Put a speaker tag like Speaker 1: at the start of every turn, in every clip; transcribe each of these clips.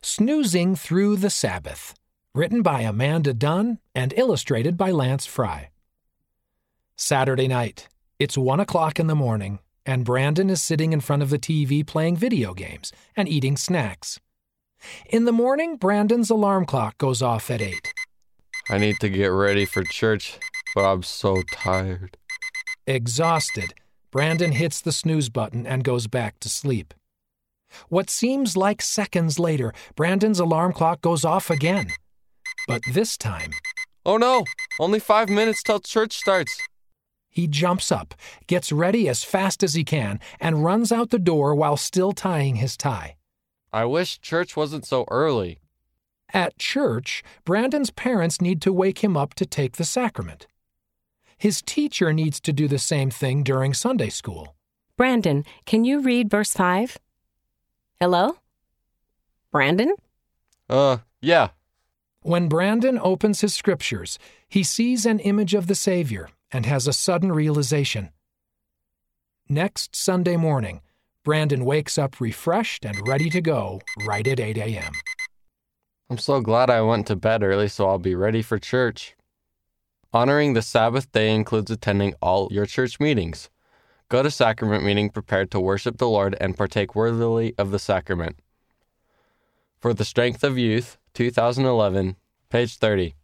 Speaker 1: Snoozing Through the Sabbath, written by Amanda Dunn and illustrated by Lance Fry. Saturday night. It's one o'clock in the morning, and Brandon is sitting in front of the TV playing video games and eating snacks. In the morning, Brandon's alarm clock goes off at 8.
Speaker 2: I need to get ready for church, but I'm so tired.
Speaker 1: Exhausted, Brandon hits the snooze button and goes back to sleep. What seems like seconds later, Brandon's alarm clock goes off again. But this time,
Speaker 2: Oh no! Only five minutes till church starts.
Speaker 1: he jumps up, gets ready as fast as he can, and runs out the door while still tying his tie.
Speaker 2: I wish church wasn't so early.
Speaker 1: At church, Brandon's parents need to wake him up to take the sacrament. His teacher needs to do the same thing during Sunday school.
Speaker 3: Brandon, can you read verse 5? Hello? Brandon?
Speaker 2: Uh, yeah.
Speaker 1: When Brandon opens his scriptures, he sees an image of the Savior and has a sudden realization. Next Sunday morning, Brandon wakes up refreshed and ready to go right at 8 a.m.
Speaker 2: I'm so glad I went to bed early so I'll be ready for church. Honoring the Sabbath day includes attending all your church meetings. Go to sacrament meeting prepared to worship the Lord and partake worthily of the sacrament. For the Strength of Youth, 2011, page 30.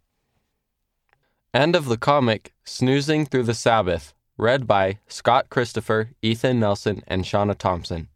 Speaker 2: End of the comic Snoozing Through the Sabbath, read by Scott Christopher, Ethan Nelson, and Shauna Thompson.